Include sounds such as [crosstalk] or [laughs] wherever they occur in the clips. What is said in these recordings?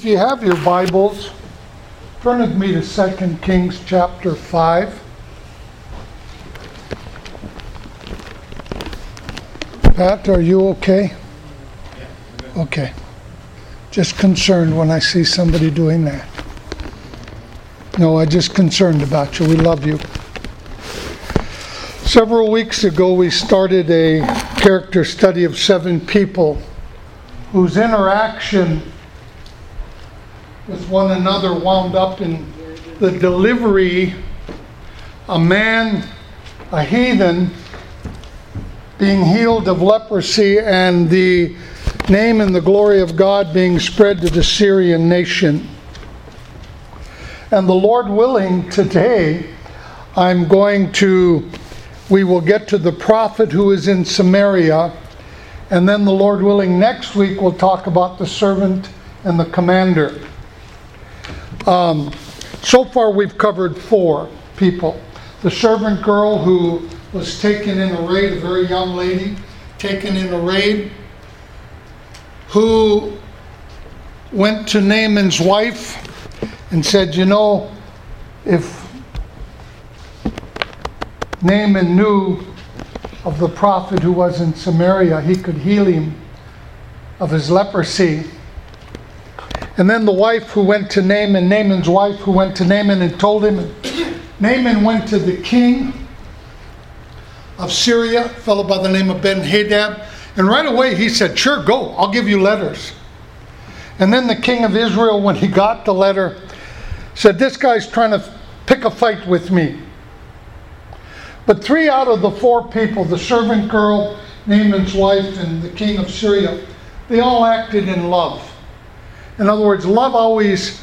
If you have your Bibles, turn with me to 2 Kings chapter 5. Pat, are you okay? Okay. Just concerned when I see somebody doing that. No, I'm just concerned about you. We love you. Several weeks ago, we started a character study of seven people whose interaction with one another wound up in the delivery a man, a heathen, being healed of leprosy, and the name and the glory of God being spread to the Syrian nation. And the Lord willing, today I'm going to, we will get to the prophet who is in Samaria. And then the Lord willing, next week we'll talk about the servant and the commander. Um, so far we've covered four people the servant girl who was taken in a raid, a very young lady, taken in a raid, who went to Naaman's wife and said, You know, if Naaman knew of the prophet who was in Samaria, he could heal him of his leprosy. And then the wife who went to Naaman, Naaman's wife who went to Naaman and told him, Naaman went to the king of Syria, fellow by the name of Ben Hadad. And right away he said, Sure, go, I'll give you letters. And then the king of Israel, when he got the letter, said, This guy's trying to pick a fight with me. But three out of the four people, the servant girl, Naaman's wife, and the king of Syria, they all acted in love. In other words, love always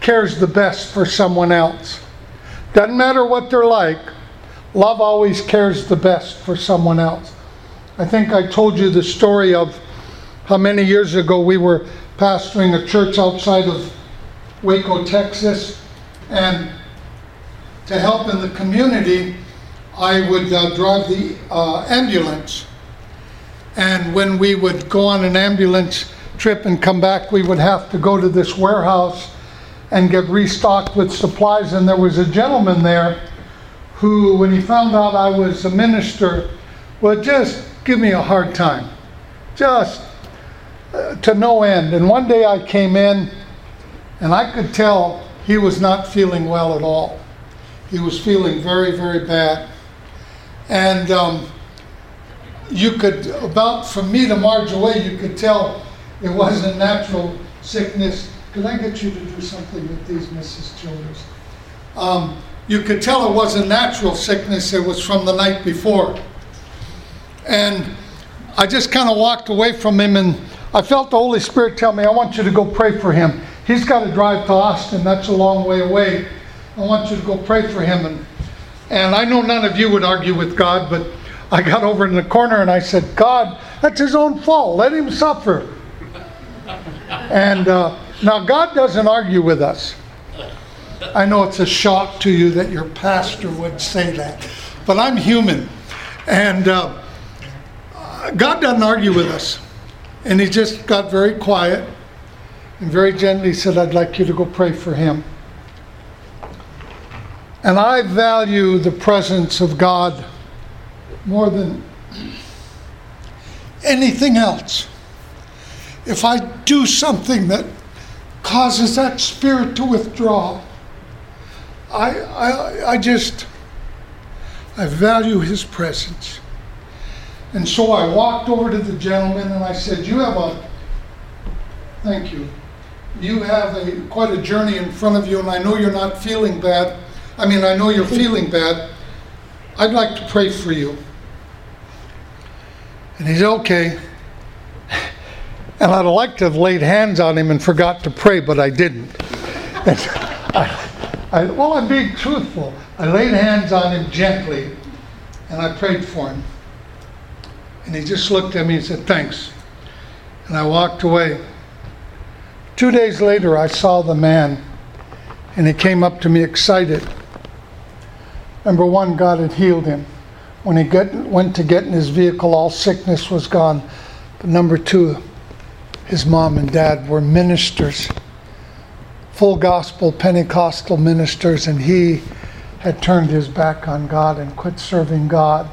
cares the best for someone else. Doesn't matter what they're like, Love always cares the best for someone else. I think I told you the story of how many years ago we were pastoring a church outside of Waco, Texas, and to help in the community, I would uh, drive the uh, ambulance. And when we would go on an ambulance trip and come back, we would have to go to this warehouse and get restocked with supplies. And there was a gentleman there who, when he found out I was a minister, would just give me a hard time. Just uh, to no end. And one day I came in and I could tell he was not feeling well at all. He was feeling very, very bad. And um, you could, about from me to Marge away, you could tell it wasn't natural sickness. Could I get you to do something with these, Mrs. Childers? Um, you could tell it wasn't natural sickness, it was from the night before. And I just kind of walked away from him and I felt the Holy Spirit tell me, I want you to go pray for him. He's got to drive to Austin, that's a long way away. I want you to go pray for him. And, and I know none of you would argue with God, but I got over in the corner and I said, God, that's his own fault. Let him suffer. And uh, now God doesn't argue with us. I know it's a shock to you that your pastor would say that, but I'm human. And uh, God doesn't argue with us. And he just got very quiet and very gently said, I'd like you to go pray for him. And I value the presence of God more than anything else. If I do something that causes that spirit to withdraw, I, I, I just, I value his presence. And so I walked over to the gentleman and I said, You have a, thank you. You have a quite a journey in front of you, and I know you're not feeling bad. I mean, I know you're feeling bad. I'd like to pray for you. And he's okay. And I'd like to have laid hands on him and forgot to pray, but I didn't. I, I, well, I'm being truthful. I laid hands on him gently and I prayed for him. And he just looked at me and said, Thanks. And I walked away. Two days later, I saw the man and he came up to me excited. Number one, God had healed him. When he get, went to get in his vehicle, all sickness was gone. But number two, his mom and dad were ministers full gospel Pentecostal ministers, and he had turned his back on God and quit serving God.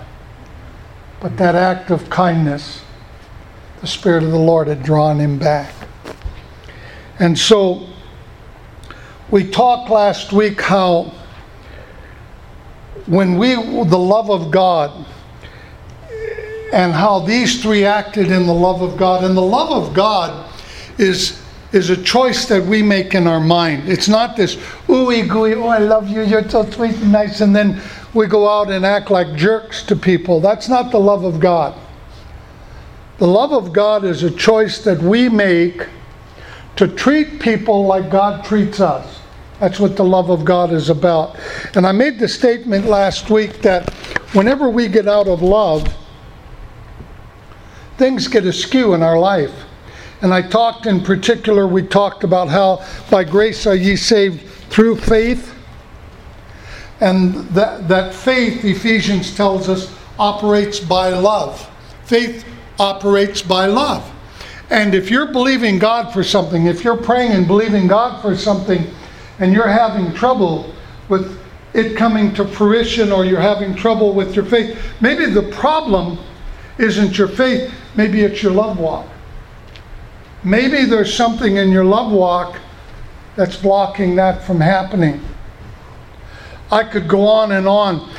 But that act of kindness, the Spirit of the Lord had drawn him back. And so we talked last week how when we, the love of God, and how these three acted in the love of God. And the love of God is is a choice that we make in our mind. It's not this ooey gooey, oh I love you, you're so sweet and nice, and then we go out and act like jerks to people. That's not the love of God. The love of God is a choice that we make to treat people like God treats us. That's what the love of God is about. And I made the statement last week that whenever we get out of love, things get askew in our life. And I talked in particular, we talked about how by grace are ye saved through faith. And that, that faith, Ephesians tells us, operates by love. Faith operates by love. And if you're believing God for something, if you're praying and believing God for something, and you're having trouble with it coming to fruition, or you're having trouble with your faith, maybe the problem isn't your faith, maybe it's your love walk. Maybe there's something in your love walk that's blocking that from happening. I could go on and on.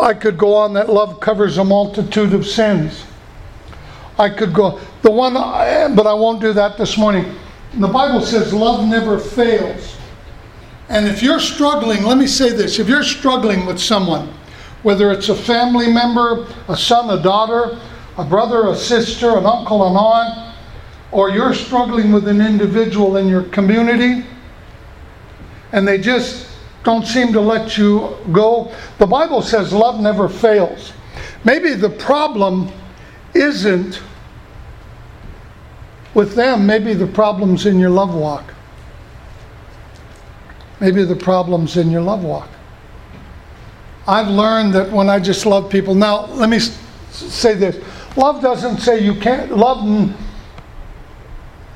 I could go on that love covers a multitude of sins. I could go, the one, but I won't do that this morning. The Bible says love never fails. And if you're struggling, let me say this if you're struggling with someone, whether it's a family member, a son, a daughter, a brother, a sister, an uncle, an aunt, or you're struggling with an individual in your community and they just don't seem to let you go, the Bible says love never fails. Maybe the problem isn't with them, maybe the problem's in your love walk. Maybe the problem's in your love walk. I've learned that when I just love people, now let me say this love doesn't say you can't, love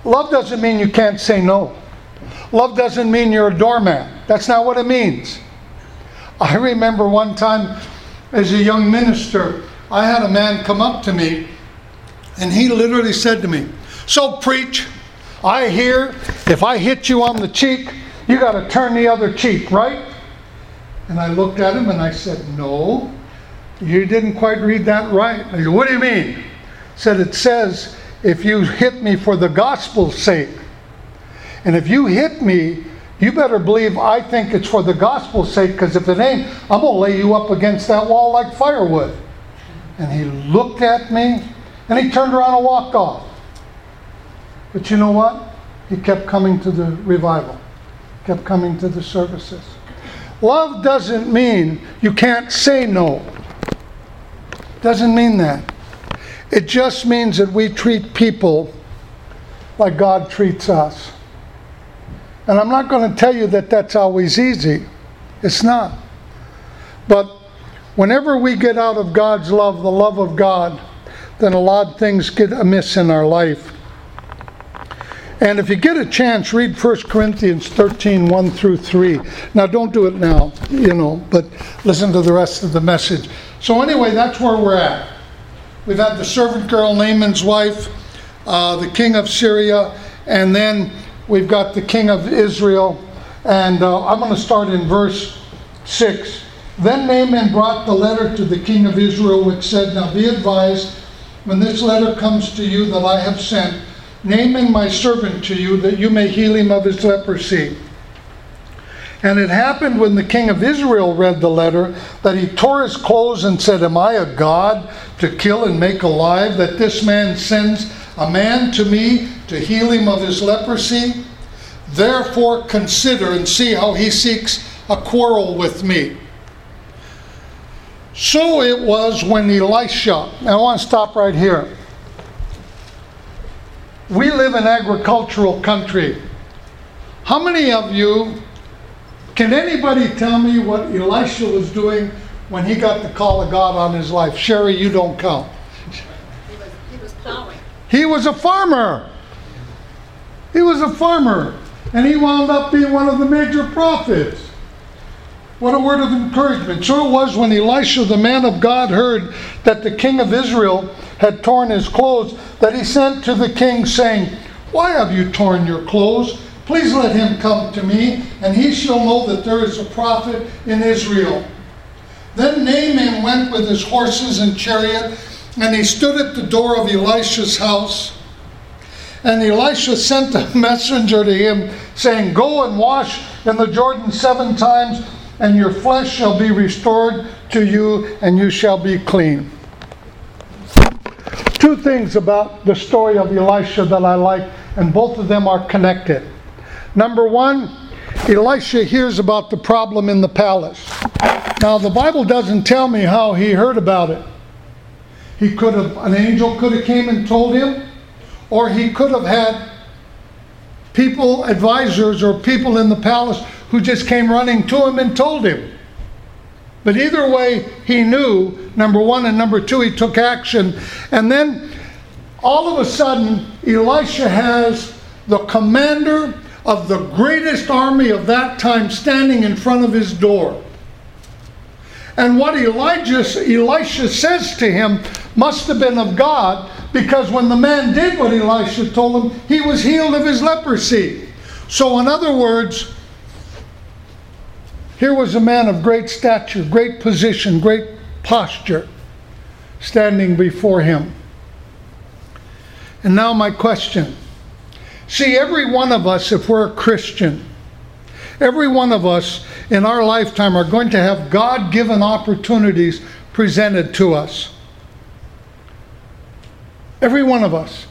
Love doesn't mean you can't say no. Love doesn't mean you're a doormat. That's not what it means. I remember one time as a young minister, I had a man come up to me and he literally said to me, So, preach, I hear if I hit you on the cheek, you got to turn the other cheek, right? And I looked at him and I said, No, you didn't quite read that right. I said, What do you mean? Said, It says, if you hit me for the gospel's sake. And if you hit me, you better believe I think it's for the gospel's sake, because if it ain't, I'm going to lay you up against that wall like firewood. And he looked at me, and he turned around and walked off. But you know what? He kept coming to the revival, kept coming to the services. Love doesn't mean you can't say no. Doesn't mean that. It just means that we treat people like God treats us. And I'm not going to tell you that that's always easy. It's not. But whenever we get out of God's love, the love of God, then a lot of things get amiss in our life. And if you get a chance, read 1 Corinthians 13, 1 through 3. Now, don't do it now, you know, but listen to the rest of the message. So, anyway, that's where we're at. We've had the servant girl, Naaman's wife, uh, the king of Syria, and then we've got the king of Israel. And uh, I'm going to start in verse 6. Then Naaman brought the letter to the king of Israel, which said, Now be advised, when this letter comes to you that I have sent, Naaman my servant to you, that you may heal him of his leprosy. And it happened when the king of Israel read the letter that he tore his clothes and said, Am I a God to kill and make alive, that this man sends a man to me to heal him of his leprosy? Therefore consider and see how he seeks a quarrel with me. So it was when Elisha, I want to stop right here. We live in an agricultural country. How many of you can anybody tell me what Elisha was doing when he got the call of God on his life? Sherry, you don't count. He was, he was plowing. He was a farmer. He was a farmer. And he wound up being one of the major prophets. What a word of encouragement. So it was when Elisha, the man of God, heard that the king of Israel had torn his clothes, that he sent to the king, saying, Why have you torn your clothes? Please let him come to me, and he shall know that there is a prophet in Israel. Then Naaman went with his horses and chariot, and he stood at the door of Elisha's house. And Elisha sent a [laughs] messenger to him, saying, Go and wash in the Jordan seven times, and your flesh shall be restored to you, and you shall be clean. Two things about the story of Elisha that I like, and both of them are connected. Number one, Elisha hears about the problem in the palace. Now, the Bible doesn't tell me how he heard about it. He could have, an angel could have came and told him, or he could have had people, advisors, or people in the palace who just came running to him and told him. But either way, he knew, number one, and number two, he took action. And then all of a sudden, Elisha has the commander of the greatest army of that time standing in front of his door. And what Elijah, Elisha says to him must have been of God because when the man did what Elisha told him, he was healed of his leprosy. So, in other words, here was a man of great stature, great position, great posture standing before him. And now, my question. See, every one of us, if we're a Christian, every one of us in our lifetime are going to have God given opportunities presented to us. Every one of us.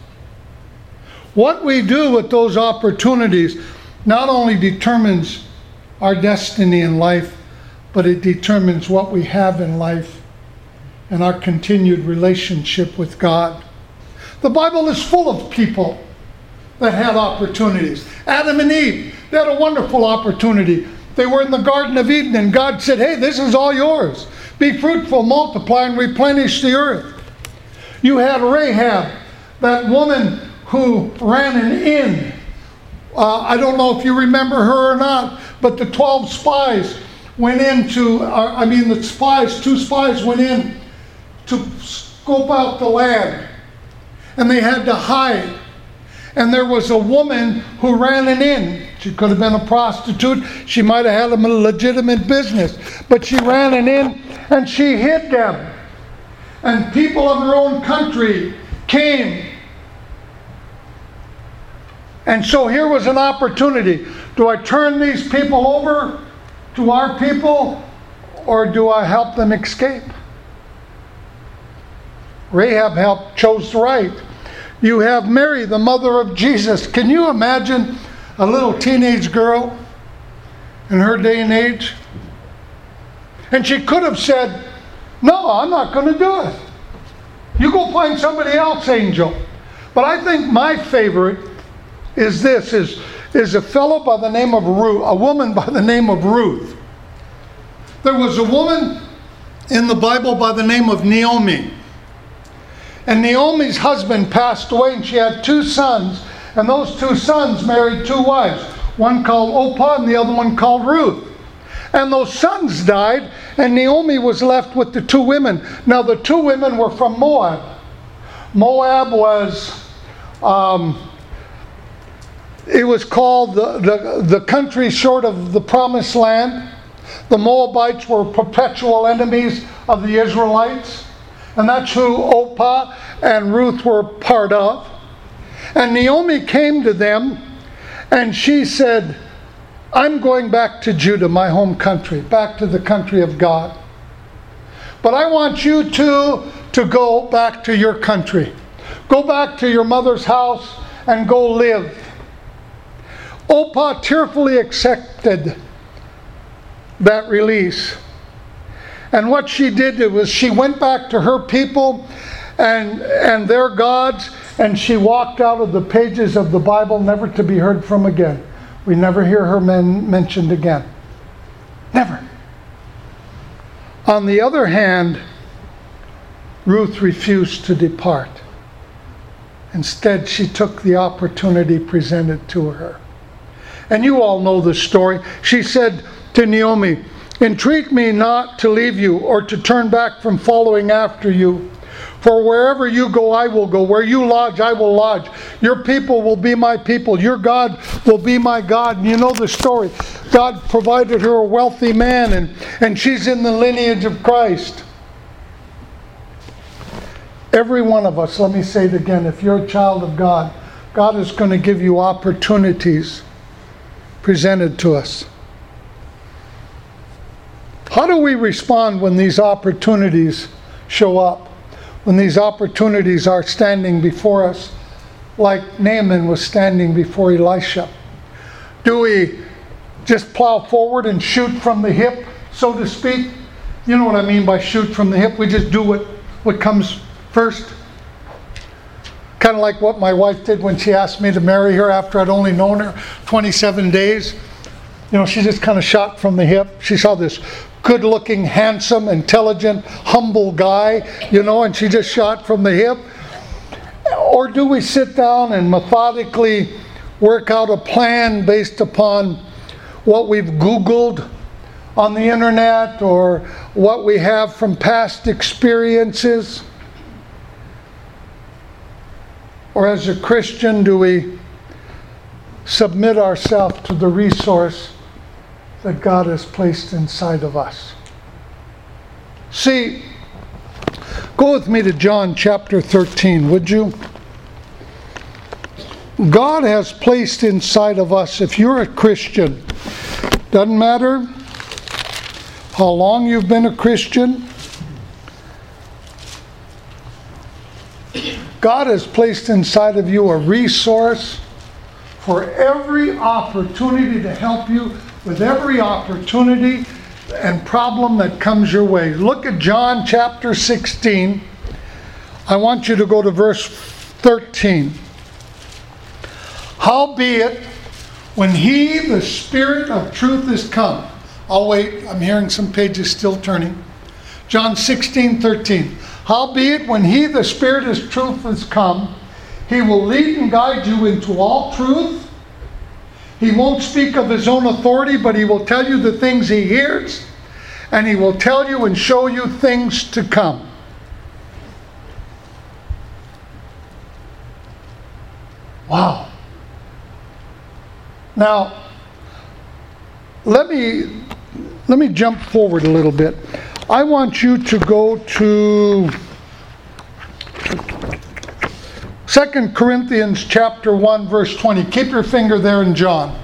What we do with those opportunities not only determines our destiny in life, but it determines what we have in life and our continued relationship with God. The Bible is full of people that had opportunities. Adam and Eve, they had a wonderful opportunity. They were in the Garden of Eden, and God said, Hey, this is all yours. Be fruitful, multiply, and replenish the earth. You had Rahab, that woman who ran an inn. Uh, I don't know if you remember her or not, but the 12 spies went into, uh, I mean, the spies, two spies went in to scope out the land. And they had to hide. And there was a woman who ran an inn. She could have been a prostitute. She might have had a legitimate business. But she ran an inn and she hid them. And people of her own country came. And so here was an opportunity. Do I turn these people over to our people or do I help them escape? Rahab helped, chose the right. You have Mary, the mother of Jesus. Can you imagine a little teenage girl in her day and age? And she could have said, No, I'm not going to do it. You go find somebody else, angel. But I think my favorite is this is, is a fellow by the name of Ruth, a woman by the name of Ruth. There was a woman in the Bible by the name of Naomi. And Naomi's husband passed away, and she had two sons. And those two sons married two wives, one called Opah and the other one called Ruth. And those sons died, and Naomi was left with the two women. Now, the two women were from Moab. Moab was, um, it was called the, the, the country short of the promised land. The Moabites were perpetual enemies of the Israelites. And that's who Opah and Ruth were part of. And Naomi came to them and she said, I'm going back to Judah, my home country, back to the country of God. But I want you two to go back to your country. Go back to your mother's house and go live. Opah tearfully accepted that release. And what she did was she went back to her people and, and their gods, and she walked out of the pages of the Bible never to be heard from again. We never hear her men mentioned again. Never. On the other hand, Ruth refused to depart. Instead, she took the opportunity presented to her. And you all know the story. She said to Naomi, Entreat me not to leave you or to turn back from following after you. For wherever you go, I will go. Where you lodge, I will lodge. Your people will be my people. Your God will be my God. And you know the story. God provided her a wealthy man, and, and she's in the lineage of Christ. Every one of us, let me say it again, if you're a child of God, God is going to give you opportunities presented to us. How do we respond when these opportunities show up? When these opportunities are standing before us, like Naaman was standing before Elisha? Do we just plow forward and shoot from the hip, so to speak? You know what I mean by shoot from the hip? We just do what, what comes first. Kind of like what my wife did when she asked me to marry her after I'd only known her 27 days. You know, she just kind of shot from the hip. She saw this good looking, handsome, intelligent, humble guy, you know, and she just shot from the hip? Or do we sit down and methodically work out a plan based upon what we've Googled on the internet or what we have from past experiences? Or as a Christian, do we submit ourselves to the resource that God has placed inside of us. See, go with me to John chapter 13, would you? God has placed inside of us, if you're a Christian, doesn't matter how long you've been a Christian, God has placed inside of you a resource for every opportunity to help you with every opportunity and problem that comes your way. Look at John chapter 16. I want you to go to verse 13. Howbeit, when he, the Spirit of truth, is come. I'll wait, I'm hearing some pages still turning. John 16, 13. Howbeit, when he, the Spirit of truth, is come, he will lead and guide you into all truth he won't speak of his own authority, but he will tell you the things he hears, and he will tell you and show you things to come. Wow. Now, let me let me jump forward a little bit. I want you to go to 2 Corinthians chapter 1 verse 20. Keep your finger there in John.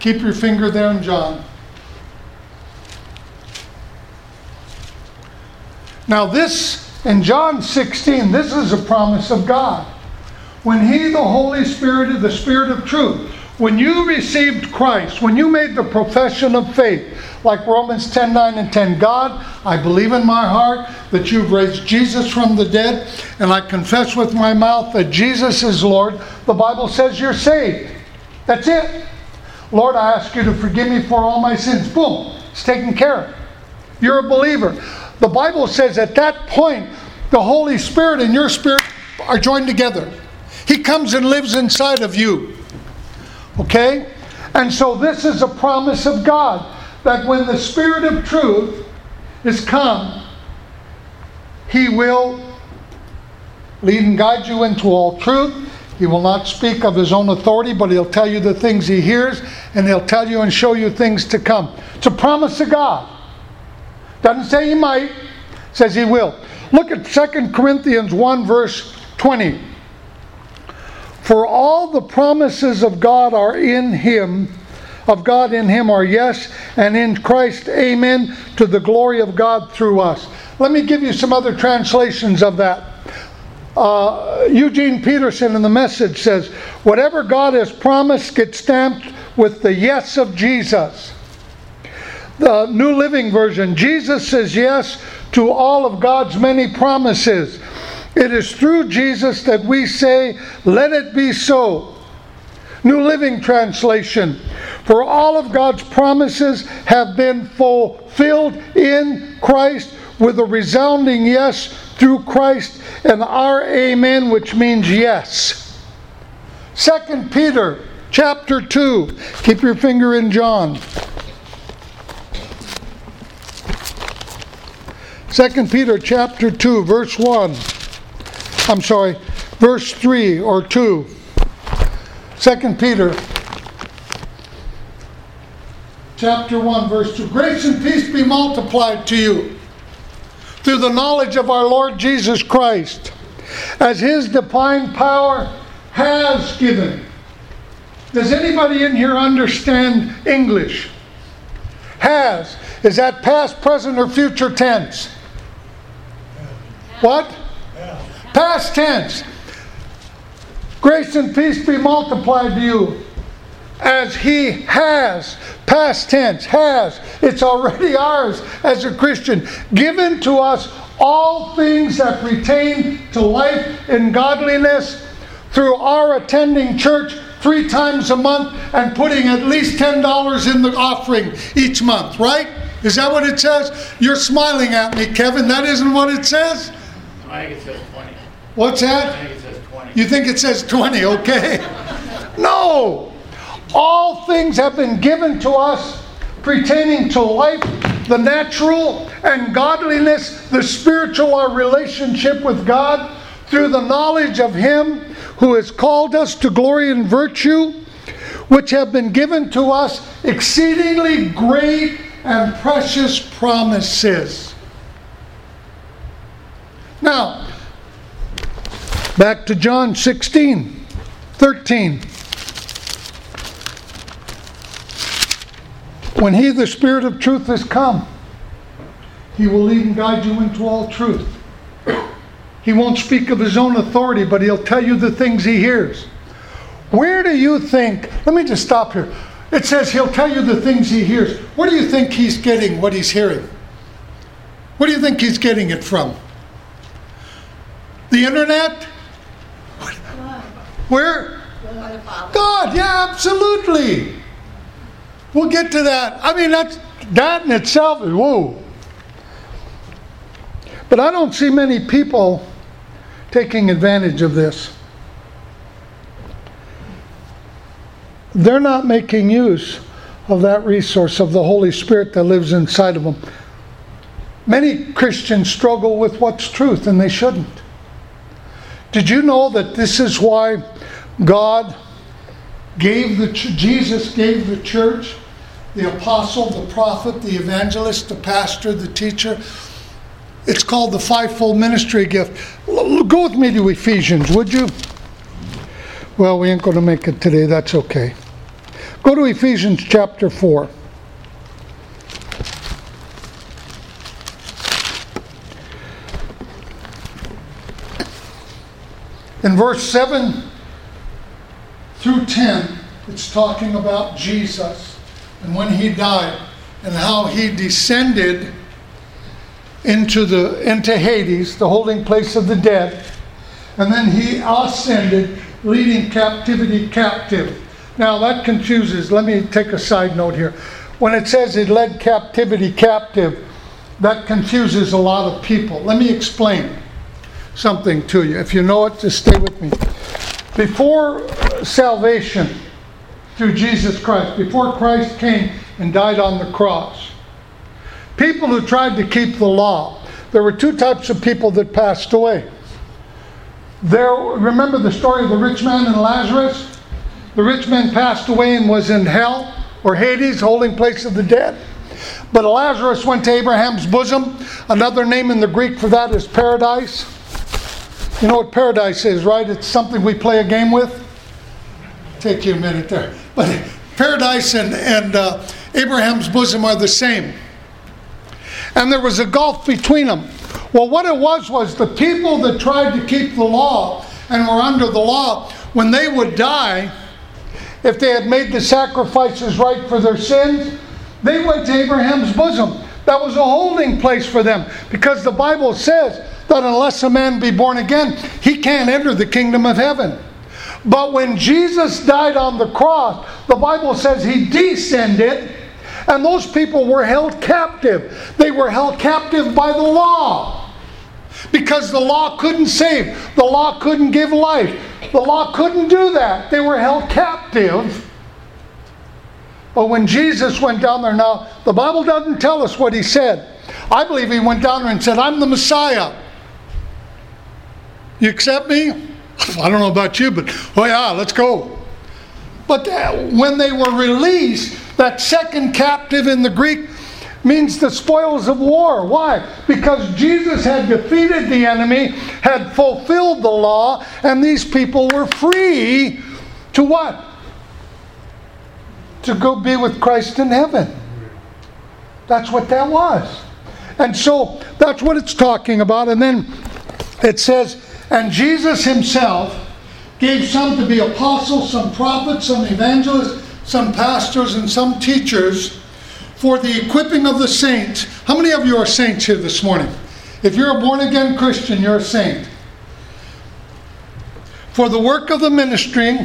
Keep your finger there in John. Now this in John 16, this is a promise of God. When he the Holy Spirit, the Spirit of truth, when you received Christ, when you made the profession of faith, like Romans 10 9 and 10, God, I believe in my heart that you've raised Jesus from the dead, and I confess with my mouth that Jesus is Lord, the Bible says you're saved. That's it. Lord, I ask you to forgive me for all my sins. Boom, it's taken care of. You're a believer. The Bible says at that point, the Holy Spirit and your spirit are joined together. He comes and lives inside of you. Okay? And so this is a promise of God that when the Spirit of truth is come, He will lead and guide you into all truth. He will not speak of his own authority, but he'll tell you the things he hears, and he'll tell you and show you things to come. It's a promise of God. Doesn't say he might, says he will. Look at 2 Corinthians 1, verse 20. For all the promises of God are in him, of God in him are yes, and in Christ, amen, to the glory of God through us. Let me give you some other translations of that. Uh, Eugene Peterson in the message says, Whatever God has promised gets stamped with the yes of Jesus. The New Living Version, Jesus says yes to all of God's many promises. It is through Jesus that we say, Let it be so. New Living Translation. For all of God's promises have been fulfilled in Christ with a resounding yes through Christ and our amen, which means yes. Second Peter chapter 2. Keep your finger in John. 2 Peter chapter 2, verse 1. I'm sorry, verse 3 or 2. 2 Peter chapter 1, verse 2. Grace and peace be multiplied to you through the knowledge of our Lord Jesus Christ, as his divine power has given. Does anybody in here understand English? Has. Is that past, present, or future tense? What? Past tense. Grace and peace be multiplied to you as he has, past tense, has, it's already [laughs] ours as a Christian, given to us all things that pertain to life and godliness through our attending church three times a month and putting at least $10 in the offering each month, right? Is that what it says? You're smiling at me, Kevin. That isn't what it says? I think it says 20. What's I that? think it says 20. You think it says 20, okay? [laughs] No! All things have been given to us pertaining to life, the natural, and godliness, the spiritual, our relationship with God, through the knowledge of Him who has called us to glory and virtue, which have been given to us exceedingly great and precious promises. Now, back to John 16, 13. When He, the Spirit of truth, has come, He will lead and guide you into all truth. He won't speak of His own authority, but He'll tell you the things He hears. Where do you think? Let me just stop here. It says He'll tell you the things He hears. Where do you think He's getting what He's hearing? Where do you think He's getting it from? The internet? Where? God, yeah, absolutely. We'll get to that. I mean, that's that in itself is whoa. But I don't see many people taking advantage of this. They're not making use of that resource of the Holy Spirit that lives inside of them. Many Christians struggle with what's truth, and they shouldn't. Did you know that this is why God gave the Jesus gave the church the apostle, the prophet, the evangelist, the pastor, the teacher. It's called the fivefold ministry gift. Go with me to Ephesians, would you? Well, we ain't going to make it today. That's okay. Go to Ephesians chapter 4. In verse 7 through 10, it's talking about Jesus and when he died and how he descended into the into Hades, the holding place of the dead, and then he ascended, leading captivity captive. Now that confuses. Let me take a side note here. When it says it led captivity captive, that confuses a lot of people. Let me explain something to you. If you know it, just stay with me. Before salvation through Jesus Christ, before Christ came and died on the cross, people who tried to keep the law, there were two types of people that passed away. There, remember the story of the rich man and Lazarus? The rich man passed away and was in hell or Hades, holding place of the dead. But Lazarus went to Abraham's bosom. Another name in the Greek for that is paradise. You know what paradise is, right? It's something we play a game with. Take you a minute there. But paradise and, and uh, Abraham's bosom are the same. And there was a gulf between them. Well, what it was was the people that tried to keep the law and were under the law, when they would die, if they had made the sacrifices right for their sins, they went to Abraham's bosom. That was a holding place for them because the Bible says that unless a man be born again, he can't enter the kingdom of heaven. But when Jesus died on the cross, the Bible says he descended, and those people were held captive. They were held captive by the law. Because the law couldn't save, the law couldn't give life, the law couldn't do that. They were held captive. But when Jesus went down there, now the Bible doesn't tell us what he said. I believe he went down there and said, I'm the Messiah. You accept me? [laughs] I don't know about you, but oh yeah, let's go. But when they were released, that second captive in the Greek means the spoils of war. Why? Because Jesus had defeated the enemy, had fulfilled the law, and these people were free to what? To go be with Christ in heaven. That's what that was. And so that's what it's talking about. And then it says, and Jesus himself gave some to be apostles, some prophets, some evangelists, some pastors, and some teachers for the equipping of the saints. How many of you are saints here this morning? If you're a born again Christian, you're a saint. For the work of the ministry,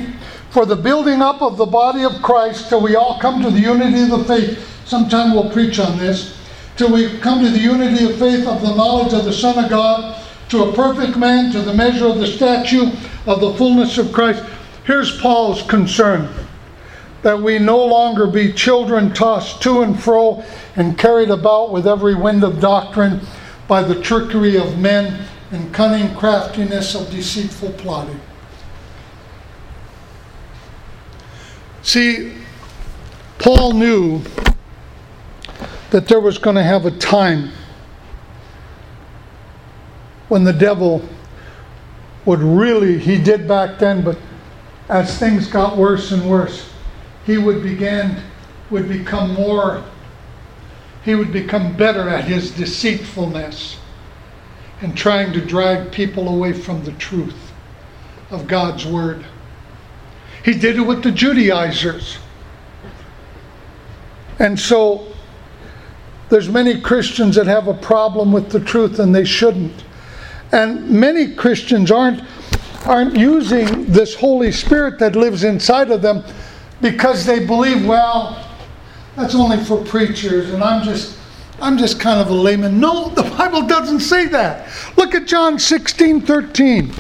for the building up of the body of Christ, till we all come to the unity of the faith. Sometime we'll preach on this. Till we come to the unity of faith of the knowledge of the Son of God to a perfect man, to the measure of the statue of the fullness of Christ. Here's Paul's concern that we no longer be children tossed to and fro and carried about with every wind of doctrine by the trickery of men and cunning craftiness of deceitful plotting. See, Paul knew that there was going to have a time when the devil would really, he did back then, but as things got worse and worse, he would begin, would become more, he would become better at his deceitfulness and trying to drag people away from the truth of God's Word. He did it with the Judaizers. And so there's many Christians that have a problem with the truth and they shouldn't. And many Christians aren't, aren't using this Holy Spirit that lives inside of them because they believe, well, that's only for preachers, and I'm just I'm just kind of a layman. No, [laughs] the Bible doesn't say that. Look at John 16, 13.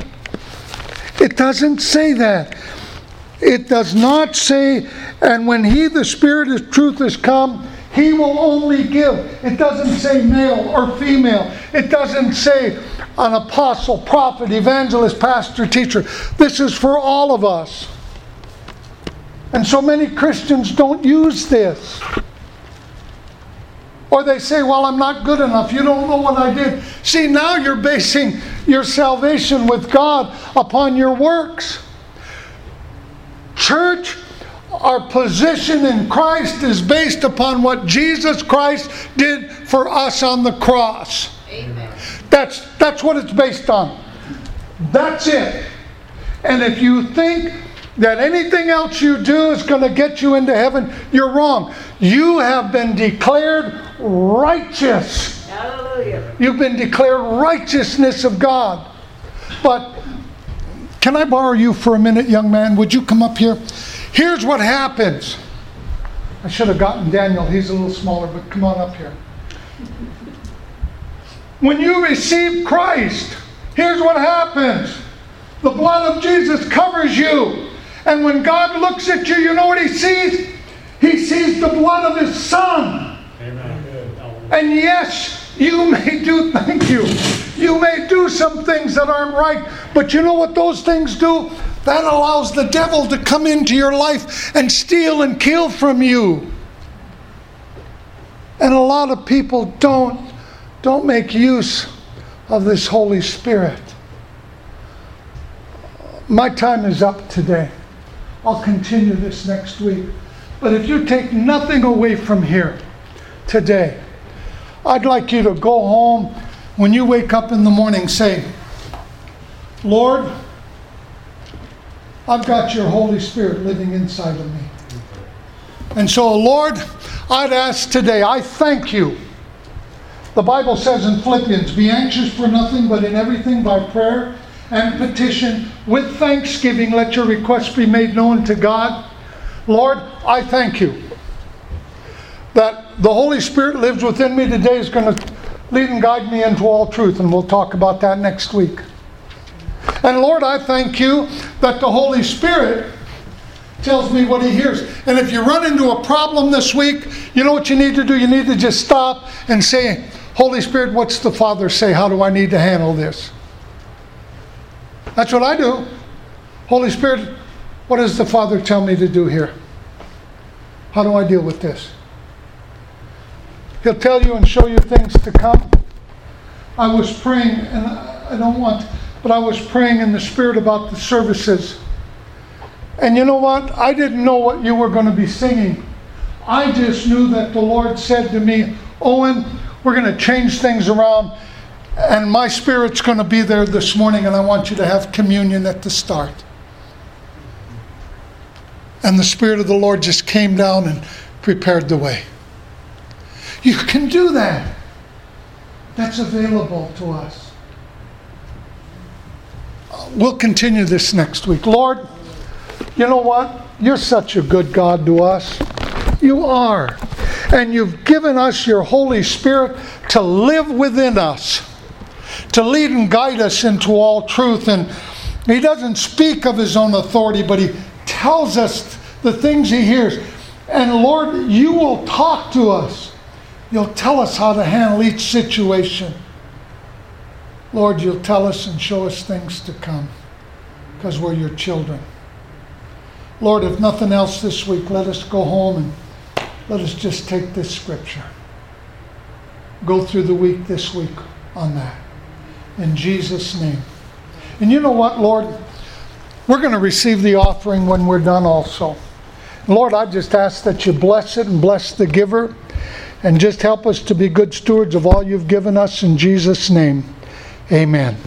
It doesn't say that. It does not say, and when he, the Spirit of truth, is come, he will only give. It doesn't say male or female. It doesn't say an apostle, prophet, evangelist, pastor, teacher. This is for all of us. And so many Christians don't use this. Or they say, Well, I'm not good enough. You don't know what I did. See, now you're basing your salvation with God upon your works. Church, our position in Christ is based upon what Jesus Christ did for us on the cross. Amen. That's, that's what it's based on. That's it. And if you think that anything else you do is going to get you into heaven, you're wrong. You have been declared righteous. Hallelujah. You've been declared righteousness of God. But can I borrow you for a minute, young man? Would you come up here? Here's what happens. I should have gotten Daniel. He's a little smaller, but come on up here. When you receive Christ, here's what happens the blood of Jesus covers you. And when God looks at you, you know what he sees? He sees the blood of his son. Amen. And yes, you may do, [laughs] thank you, you may do some things that aren't right, but you know what those things do? That allows the devil to come into your life and steal and kill from you. And a lot of people don't don't make use of this Holy Spirit. My time is up today. I'll continue this next week. But if you take nothing away from here today, I'd like you to go home when you wake up in the morning, say, Lord, I've got your Holy Spirit living inside of me. And so, Lord, I'd ask today, I thank you the Bible says in Philippians, Be anxious for nothing, but in everything by prayer and petition, with thanksgiving, let your requests be made known to God. Lord, I thank you that the Holy Spirit lives within me today is going to Lead and guide me into all truth, and we'll talk about that next week. And Lord, I thank you that the Holy Spirit tells me what he hears. And if you run into a problem this week, you know what you need to do? You need to just stop and say, Holy Spirit, what's the Father say? How do I need to handle this? That's what I do. Holy Spirit, what does the Father tell me to do here? How do I deal with this? He'll tell you and show you things to come. I was praying, and I don't want, but I was praying in the Spirit about the services. And you know what? I didn't know what you were going to be singing. I just knew that the Lord said to me, Owen, we're going to change things around, and my spirit's going to be there this morning, and I want you to have communion at the start. And the Spirit of the Lord just came down and prepared the way. You can do that. That's available to us. We'll continue this next week. Lord, you know what? You're such a good God to us. You are. And you've given us your Holy Spirit to live within us, to lead and guide us into all truth. And He doesn't speak of His own authority, but He tells us the things He hears. And Lord, you will talk to us. You'll tell us how to handle each situation. Lord, you'll tell us and show us things to come because we're your children. Lord, if nothing else this week, let us go home and let us just take this scripture. Go through the week this week on that. In Jesus' name. And you know what, Lord? We're going to receive the offering when we're done also. Lord, I just ask that you bless it and bless the giver and just help us to be good stewards of all you've given us in Jesus' name. Amen.